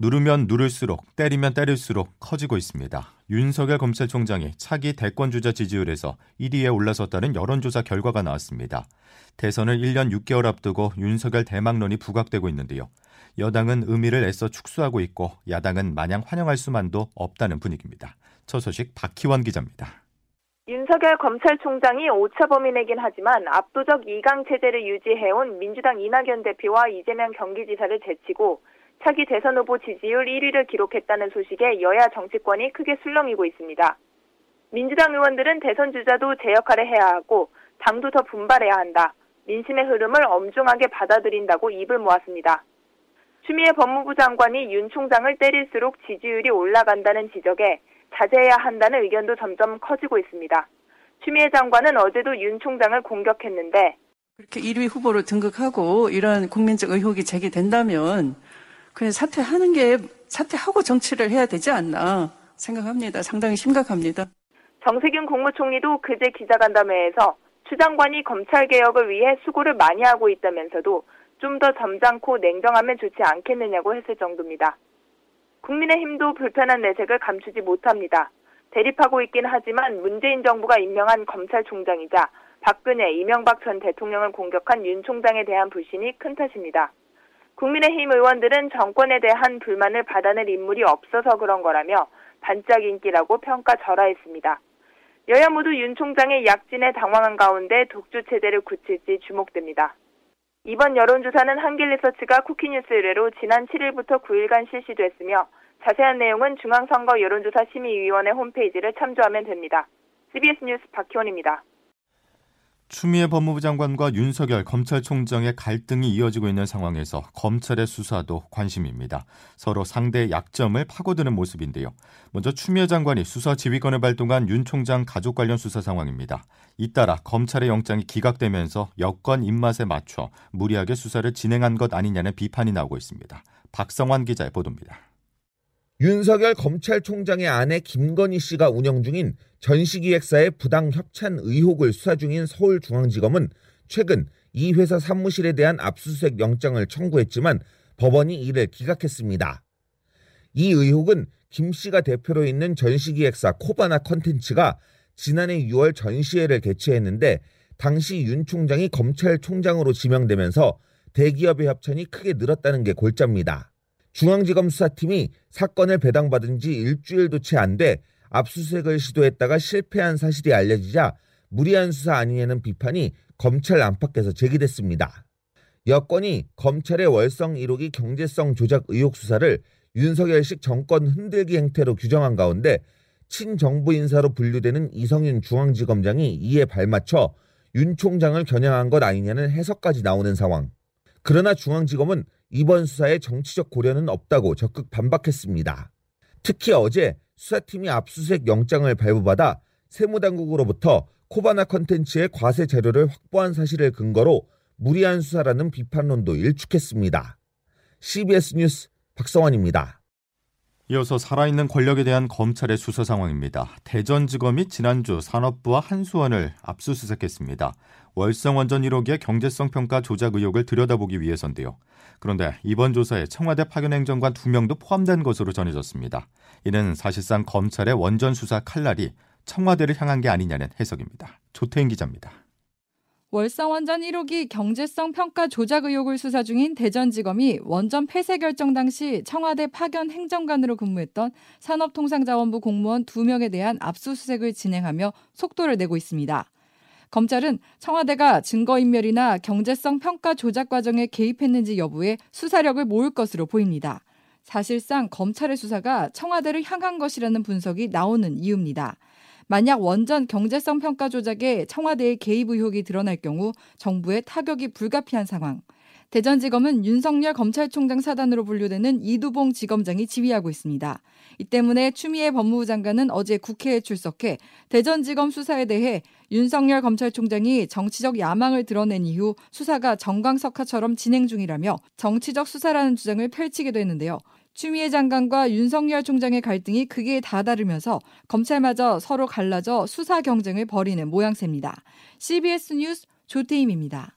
누르면 누를수록 때리면 때릴수록 커지고 있습니다. 윤석열 검찰총장이 차기 대권 주자 지지율에서 1위에 올라섰다는 여론조사 결과가 나왔습니다. 대선을 1년 6개월 앞두고 윤석열 대망론이 부각되고 있는데요. 여당은 의미를 애써 축소하고 있고 야당은 마냥 환영할 수만도 없다는 분위기입니다. 첫 소식 박희원 기자입니다. 윤석열 검찰총장이 오차범위내긴 하지만 압도적 2강 체제를 유지해온 민주당 이낙연 대표와 이재명 경기지사를 제치고 차기 대선 후보 지지율 1위를 기록했다는 소식에 여야 정치권이 크게 술렁이고 있습니다. 민주당 의원들은 대선 주자도 제 역할을 해야 하고 당도 더 분발해야 한다. 민심의 흐름을 엄중하게 받아들인다고 입을 모았습니다. 추미애 법무부 장관이 윤 총장을 때릴수록 지지율이 올라간다는 지적에 자제해야 한다는 의견도 점점 커지고 있습니다. 추미애 장관은 어제도 윤 총장을 공격했는데 그렇게 1위 후보로 등극하고 이런 국민적 의혹이 제기된다면 그냥 사퇴하는 게 사퇴하고 정치를 해야 되지 않나 생각합니다. 상당히 심각합니다. 정세균 국무총리도 그제 기자간담회에서 추 장관이 검찰 개혁을 위해 수고를 많이 하고 있다면서도 좀 더 점잖고 냉정하면 좋지 않겠느냐고 했을 정도입니다. 국민의힘도 불편한 내색을 감추지 못합니다. 대립하고 있긴 하지만 문재인 정부가 임명한 검찰총장이자 박근혜, 이명박 전 대통령을 공격한 윤 총장에 대한 불신이 큰 탓입니다. 국민의힘 의원들은 정권에 대한 불만을 받아낼 인물이 없어서 그런 거라며 반짝 인기라고 평가절하했습니다. 여야 모두 윤 총장의 약진에 당황한 가운데 독주 체제를 굳힐지 주목됩니다. 이번 여론조사는 한길리서치가 쿠키뉴스 의뢰로 지난 7일부터 9일간 실시됐으며 자세한 내용은 중앙선거 여론조사 심의위원회 홈페이지를 참조하면 됩니다. CBS 뉴스 박희원입니다. 추미애 법무부 장관과 윤석열 검찰총장의 갈등이 이어지고 있는 상황에서 검찰의 수사도 관심입니다. 서로 상대의 약점을 파고드는 모습인데요. 먼저 추미애 장관이 수사 지휘권을 발동한 윤 총장 가족 관련 수사 상황입니다. 잇따라 검찰의 영장이 기각되면서 여권 입맛에 맞춰 무리하게 수사를 진행한 것 아니냐는 비판이 나오고 있습니다. 박성환 기자의 보도입니다. 윤석열 검찰총장의 아내 김건희 씨가 운영 중인 전시기획사의 부당 협찬 의혹을 수사 중인 서울중앙지검은 최근 이 회사 사무실에 대한 압수수색 영장을 청구했지만 법원이 이를 기각했습니다. 이 의혹은 김 씨가 대표로 있는 전시기획사 코바나 컨텐츠가 지난해 6월 전시회를 개최했는데 당시 윤 총장이 검찰총장으로 지명되면서 대기업의 협찬이 크게 늘었다는 게 골자입니다. 중앙지검 수사팀이 사건을 배당받은 지 일주일도 채 안 돼 압수수색을 시도했다가 실패한 사실이 알려지자 무리한 수사 아니냐는 비판이 검찰 안팎에서 제기됐습니다. 여권이 검찰의 월성 1호기 경제성 조작 의혹 수사를 윤석열식 정권 흔들기 행태로 규정한 가운데 친정부 인사로 분류되는 이성윤 중앙지검장이 이에 발맞춰 윤 총장을 겨냥한 것 아니냐는 해석까지 나오는 상황. 그러나 중앙지검은 이번 수사에 정치적 고려는 없다고 적극 반박했습니다. 특히 어제 수사팀이 압수수색 영장을 발부받아 세무당국으로부터 코바나 컨텐츠의 과세 자료를 확보한 사실을 근거로 무리한 수사라는 비판론도 일축했습니다. CBS 뉴스 박성원입니다. 이어서 살아있는 권력에 대한 검찰의 수사 상황입니다. 대전지검이 지난주 산업부와 한수원을 압수수색했습니다. 월성원전 1호기의 경제성 평가 조작 의혹을 들여다보기 위해서인데요. 그런데 이번 조사에 청와대 파견 행정관 2명도 포함된 것으로 전해졌습니다. 이는 사실상 검찰의 원전 수사 칼날이 청와대를 향한 게 아니냐는 해석입니다. 조태인 기자입니다. 월성원전 1호기 경제성 평가 조작 의혹을 수사 중인 대전지검이 원전 폐쇄 결정 당시 청와대 파견 행정관으로 근무했던 산업통상자원부 공무원 2명에 대한 압수수색을 진행하며 속도를 내고 있습니다. 검찰은 청와대가 증거인멸이나 경제성 평가 조작 과정에 개입했는지 여부에 수사력을 모을 것으로 보입니다. 사실상 검찰의 수사가 청와대를 향한 것이라는 분석이 나오는 이유입니다. 만약 원전 경제성 평가 조작에 청와대의 개입 의혹이 드러날 경우 정부의 타격이 불가피한 상황. 대전지검은 윤석열 검찰총장 사단으로 분류되는 이두봉 지검장이 지휘하고 있습니다. 이 때문에 추미애 법무부 장관은 어제 국회에 출석해 대전지검 수사에 대해 윤석열 검찰총장이 정치적 야망을 드러낸 이후 수사가 전광석화처럼 진행 중이라며 정치적 수사라는 주장을 펼치기도 했는데요. 추미애 장관과 윤석열 총장의 갈등이 극에 다다르면서 검찰마저 서로 갈라져 수사 경쟁을 벌이는 모양새입니다. CBS 뉴스 조태임입니다.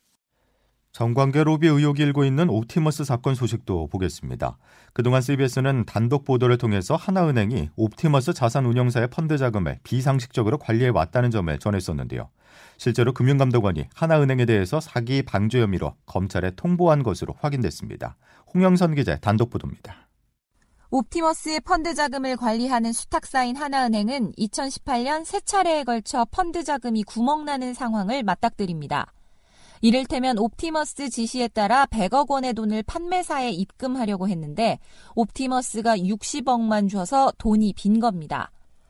정관계 로비 의혹이 일고 있는 옵티머스 사건 소식도 보겠습니다. 그동안 CBS는 단독 보도를 통해서 하나은행이 옵티머스 자산운용사의 펀드 자금을 비상식적으로 관리해 왔다는 점을 전했었는데요. 실제로 금융감독원이 하나은행에 대해서 사기 방조 혐의로 검찰에 통보한 것으로 확인됐습니다. 홍영선 기자의 단독 보도입니다. 옵티머스의 펀드 자금을 관리하는 수탁사인 하나은행은 2018년 세 차례에 걸쳐 펀드 자금이 구멍나는 상황을 맞닥뜨립니다. 이를테면 옵티머스 지시에 따라 100억 원의 돈을 판매사에 입금하려고 했는데 옵티머스가 60억만 줘서 돈이 빈 겁니다.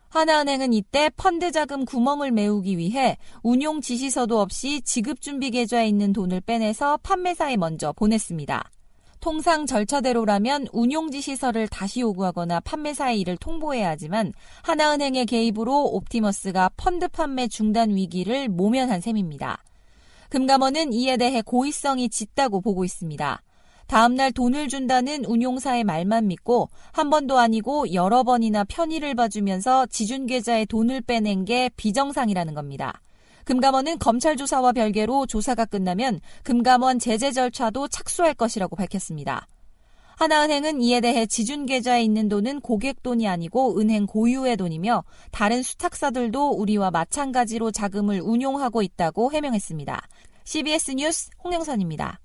하나은행은 이때 펀드 자금 구멍을 메우기 위해 운용 지시서도 없이 지급 준비 계좌에 있는 돈을 빼내서 판매사에 먼저 보냈습니다. 통상 절차대로라면 운용 지시서를 다시 요구하거나 판매사의 일을 통보해야 하지만 하나은행의 개입으로 옵티머스가 펀드 판매 중단 위기를 모면한 셈입니다. 금감원은 이에 대해 고의성이 짙다고 보고 있습니다. 다음날 돈을 준다는 운용사의 말만 믿고 한 번도 아니고 여러 번이나 편의를 봐주면서 지준계좌에 돈을 빼낸 게 비정상이라는 겁니다. 금감원은 검찰 조사와 별개로 조사가 끝나면 금감원 제재 절차도 착수할 것이라고 밝혔습니다. 하나은행은 이에 대해 지준 계좌에 있는 돈은 고객 돈이 아니고 은행 고유의 돈이며 다른 수탁사들도 우리와 마찬가지로 자금을 운용하고 있다고 해명했습니다. CBS 뉴스 홍영선입니다.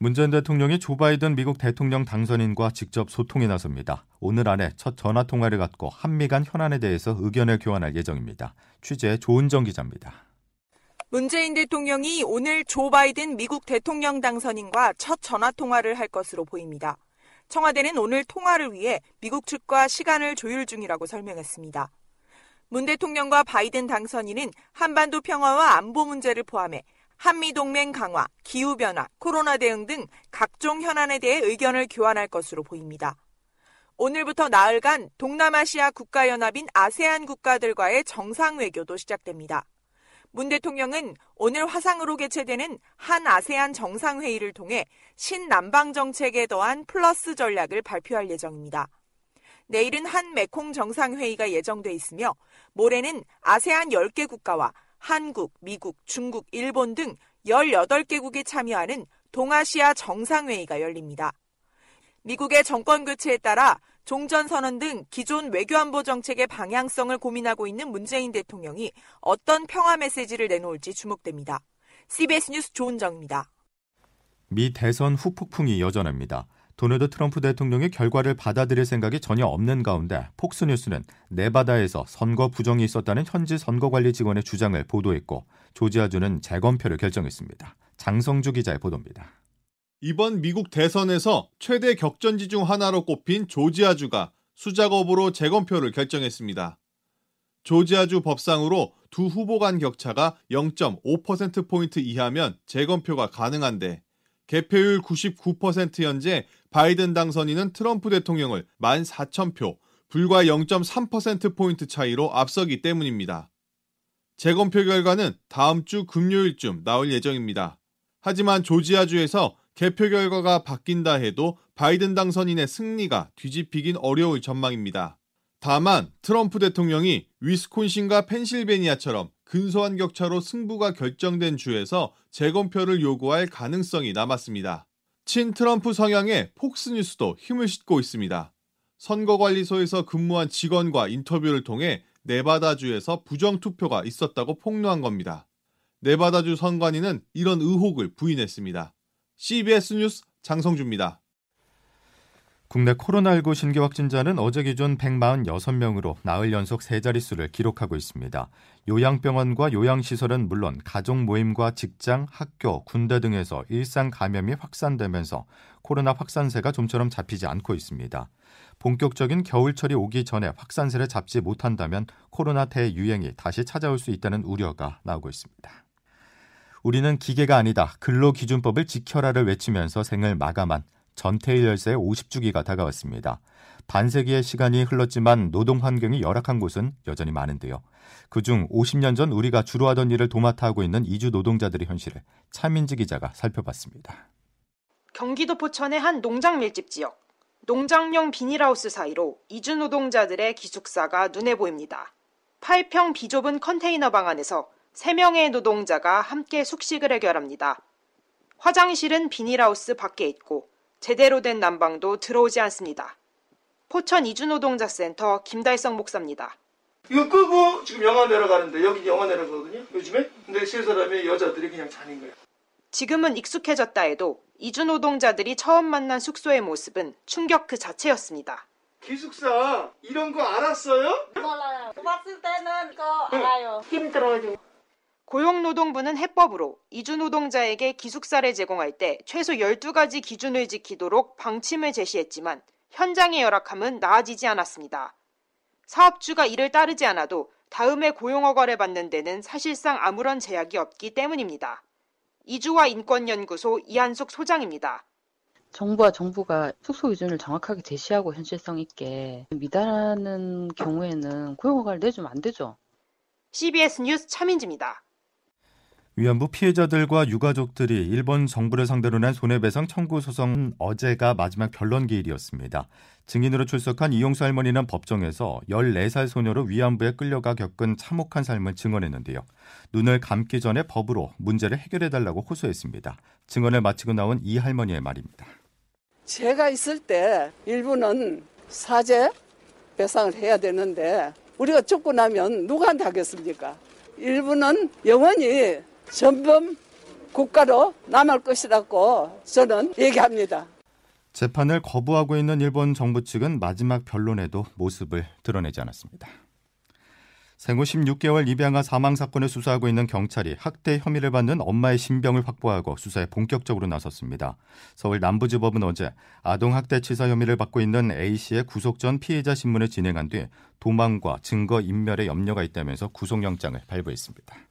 문재인 대통령이 조 바이든 미국 대통령 당선인과 직접 소통에 나섭니다. 오늘 안에 첫 전화 통화를 갖고 한미 간 현안에 대해서 의견을 교환할 예정입니다. 취재 조은정 기자입니다. 문재인 대통령이 오늘 조 바이든 미국 대통령 당선인과 첫 전화 통화를 할 것으로 보입니다. 청와대는 오늘 통화를 위해 미국 측과 시간을 조율 중이라고 설명했습니다. 문 대통령과 바이든 당선인은 한반도 평화와 안보 문제를 포함해 한미동맹 강화, 기후변화, 코로나 대응 등 각종 현안에 대해 의견을 교환할 것으로 보입니다. 오늘부터 나흘간 동남아시아 국가연합인 아세안 국가들과의 정상 외교도 시작됩니다. 문 대통령은 오늘 화상으로 개최되는 한 아세안 정상회의를 통해 신남방 정책에 더한 플러스 전략을 발표할 예정입니다. 내일은 한 메콩 정상회의가 예정돼 있으며 모레는 아세안 10개 국가와 한국, 미국, 중국, 일본 등 18개국이 참여하는 동아시아 정상회의가 열립니다. 미국의 정권 교체에 따라 종전선언 등 기존 외교안보 정책의 방향성을 고민하고 있는 문재인 대통령이 어떤 평화 메시지를 내놓을지 주목됩니다. CBS 뉴스 조은정입니다. 미 대선 후폭풍이 여전합니다. 도널드 트럼프 대통령의 결과를 받아들일 생각이 전혀 없는 가운데 폭스뉴스는 네바다에서 선거 부정이 있었다는 현지 선거관리 직원의 주장을 보도했고 조지아주는 재검표를 결정했습니다. 장성주 기자의 보도입니다. 이번 미국 대선에서 최대 격전지 중 하나로 꼽힌 조지아주가 수작업으로 재검표를 결정했습니다. 조지아주 법상으로 두 후보 간 격차가 0.5%포인트 이하면 재검표가 가능한데 개표율 99% 현재 바이든 당선인은 트럼프 대통령을 14,000표, 불과 0.3%포인트 차이로 앞서기 때문입니다. 재검표 결과는 다음 주 금요일쯤 나올 예정입니다. 하지만 조지아주에서 개표 결과가 바뀐다 해도 바이든 당선인의 승리가 뒤집히긴 어려울 전망입니다. 다만 트럼프 대통령이 위스콘신과 펜실베니아처럼 근소한 격차로 승부가 결정된 주에서 재검표를 요구할 가능성이 남았습니다. 친 트럼프 성향의 폭스뉴스도 힘을 싣고 있습니다. 선거관리소에서 근무한 직원과 인터뷰를 통해 네바다주에서 부정투표가 있었다고 폭로한 겁니다. 네바다주 선관위는 이런 의혹을 부인했습니다. CBS 뉴스 장성주입니다. 국내 코로나19 신규 확진자는 어제 기준 146명으로 나흘 연속 세 자릿수를 기록하고 있습니다. 요양병원과 요양시설은 물론 가족 모임과 직장, 학교, 군대 등에서 일상 감염이 확산되면서 코로나 확산세가 좀처럼 잡히지 않고 있습니다. 본격적인 겨울철이 오기 전에 확산세를 잡지 못한다면 코로나 대유행이 다시 찾아올 수 있다는 우려가 나오고 있습니다. 우리는 기계가 아니다. 근로기준법을 지켜라를 외치면서 생을 마감한 전태일 열사의 50주기가 다가왔습니다. 반세기의 시간이 흘렀지만 노동 환경이 열악한 곳은 여전히 많은데요. 그중 50년 전 우리가 주로 하던 일을 도맡아 하고 있는 이주 노동자들의 현실을 차민지 기자가 살펴봤습니다. 경기도 포천의 한 농장 밀집 지역. 농장용 비닐하우스 사이로 이주 노동자들의 기숙사가 눈에 보입니다. 8평 비좁은 컨테이너 방 안에서 3명의 노동자가 함께 숙식을 해결합니다. 화장실은 비닐하우스 밖에 있고 제대로 된 난방도 들어오지 않습니다. 포천 이주노동자센터 김달성 목사입니다. 이거 끄고 지금 영화 내려가는데 여기 영화 내려가거든요 요즘에 근데 세 사람이 여자들이 그냥 자는 거예요 지금은 익숙해졌다 해도 이주노동자들이 처음 만난 숙소의 모습은 충격 그 자체였습니다. 기숙사 이런 거 알았어요? 몰라요. 봤을 때는 그거 알아요. 힘들어요. 고용노동부는 해법으로 이주노동자에게 기숙사를 제공할 때 최소 12가지 기준을 지키도록 방침을 제시했지만 현장의 열악함은 나아지지 않았습니다. 사업주가 이를 따르지 않아도 다음에 고용허가를 받는 데는 사실상 아무런 제약이 없기 때문입니다. 이주와 인권연구소 이한숙 소장입니다. 정부와 정부가 숙소 기준을 정확하게 제시하고 현실성 있게 미달하는 경우에는 고용허가를 내주면 안 되죠. CBS 뉴스 차민지입니다. 위안부 피해자들과 유가족들이 일본 정부를 상대로 낸 손해배상 청구 소송은 어제가 마지막 변론 기일이었습니다. 증인으로 출석한 이용수 할머니는 법정에서 14살 소녀로 위안부에 끌려가 겪은 참혹한 삶을 증언했는데요. 눈을 감기 전에 법으로 문제를 해결해달라고 호소했습니다. 증언을 마치고 나온 이 할머니의 말입니다. 제가 있을 때 일부는 사죄 배상을 해야 되는데 우리가 죽고 나면 누구한테 하겠습니까? 일부는 영원히 전범 국가로 남을 것이라고 저는 얘기합니다. 재판을 거부하고 있는 일본 정부 측은 마지막 변론에도 모습을 드러내지 않았습니다. 생후 16개월 입양아 사망 사건을 수사하고 있는 경찰이 학대 혐의를 받는 엄마의 신병을 확보하고 수사에 본격적으로 나섰습니다. 서울 남부지법은 어제 아동학대 치사 혐의를 받고 있는 A씨의 구속 전 피해자 신문을 진행한 뒤 도망과 증거 인멸에 염려가 있다면서 구속영장을 발부했습니다.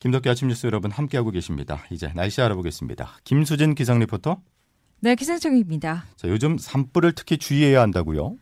김덕기 아침 뉴스 여러분 함께하고 계십니다. 이제 날씨 알아보겠습니다. 김수진 기상 리포터. 네, 기상청입니다. 자, 요즘 산불을 특히 주의해야 한다고요?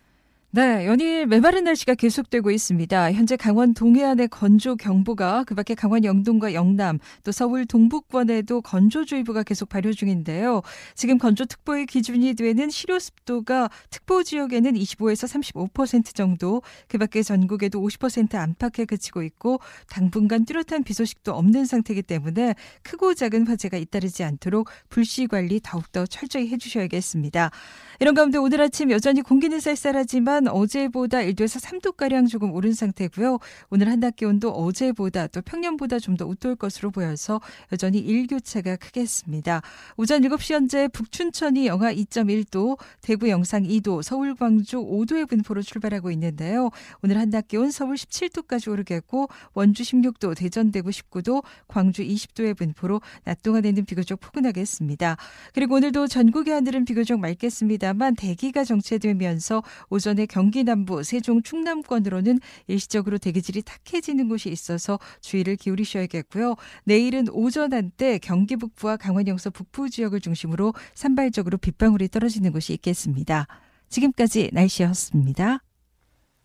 네, 연일 메마른 날씨가 계속되고 있습니다. 현재 강원 동해안에 건조 경보가 그밖에 강원 영동과 영남 또 서울 동북권에도 건조주의보가 계속 발효 중인데요. 지금 건조특보의 기준이 되는 실효 습도가 특보 지역에는 25에서 35% 정도, 그밖에 전국에도 50% 안팎에 그치고 있고 당분간 뚜렷한 비 소식도 없는 상태이기 때문에 크고 작은 화재가 잇따르지 않도록 불씨 관리 더욱더 철저히 해주셔야겠습니다. 이런 가운데 오늘 아침 여전히 공기는 쌀쌀하지만 어제보다 1도에서 3도가량 조금 오른 상태고요. 오늘 한낮 기온도 어제보다 또 평년보다 좀 더 웃돌 것으로 보여서 여전히 일교차가 크겠습니다. 오전 7시 현재 북춘천이 영하 2.1도, 대구 영상 2도, 서울 광주 5도의 분포로 출발하고 있는데요. 오늘 한낮 기온 서울 17도까지 오르겠고 원주 16도, 대전 대구 19도, 광주 20도의 분포로 낮 동안에는 비교적 포근하겠습니다. 그리고 오늘도 전국의 하늘은 비교적 맑겠 습니다만 대기가 정체되면서 오전에 경기 남부, 세종, 충남권으로는 일시적으로 대기질이 탁해지는 곳이 있어서 주의를 기울이셔야겠고요. 내일은 오전 한때 경기 북부와 강원 영서 북부 지역을 중심으로 산발적으로 빗방울이 떨어지는 곳이 있겠습니다. 지금까지 날씨였습니다.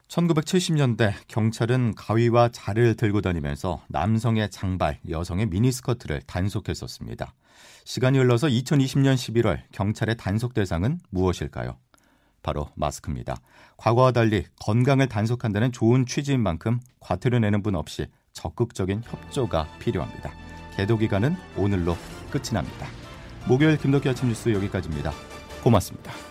1970년대 경찰은 가위와 자를 들고 다니면서 남성의 장발, 여성의 미니스커트를 단속했었습니다. 시간이 흘러서 2020년 11월 경찰의 단속 대상은 무엇일까요? 바로 마스크입니다. 과거와 달리 건강을 단속한다는 좋은 취지인 만큼 과태료 내는 분 없이 적극적인 협조가 필요합니다. 개도 기간은 오늘로 끝이 납니다. 목요일 김덕기 아침 뉴스 여기까지입니다. 고맙습니다.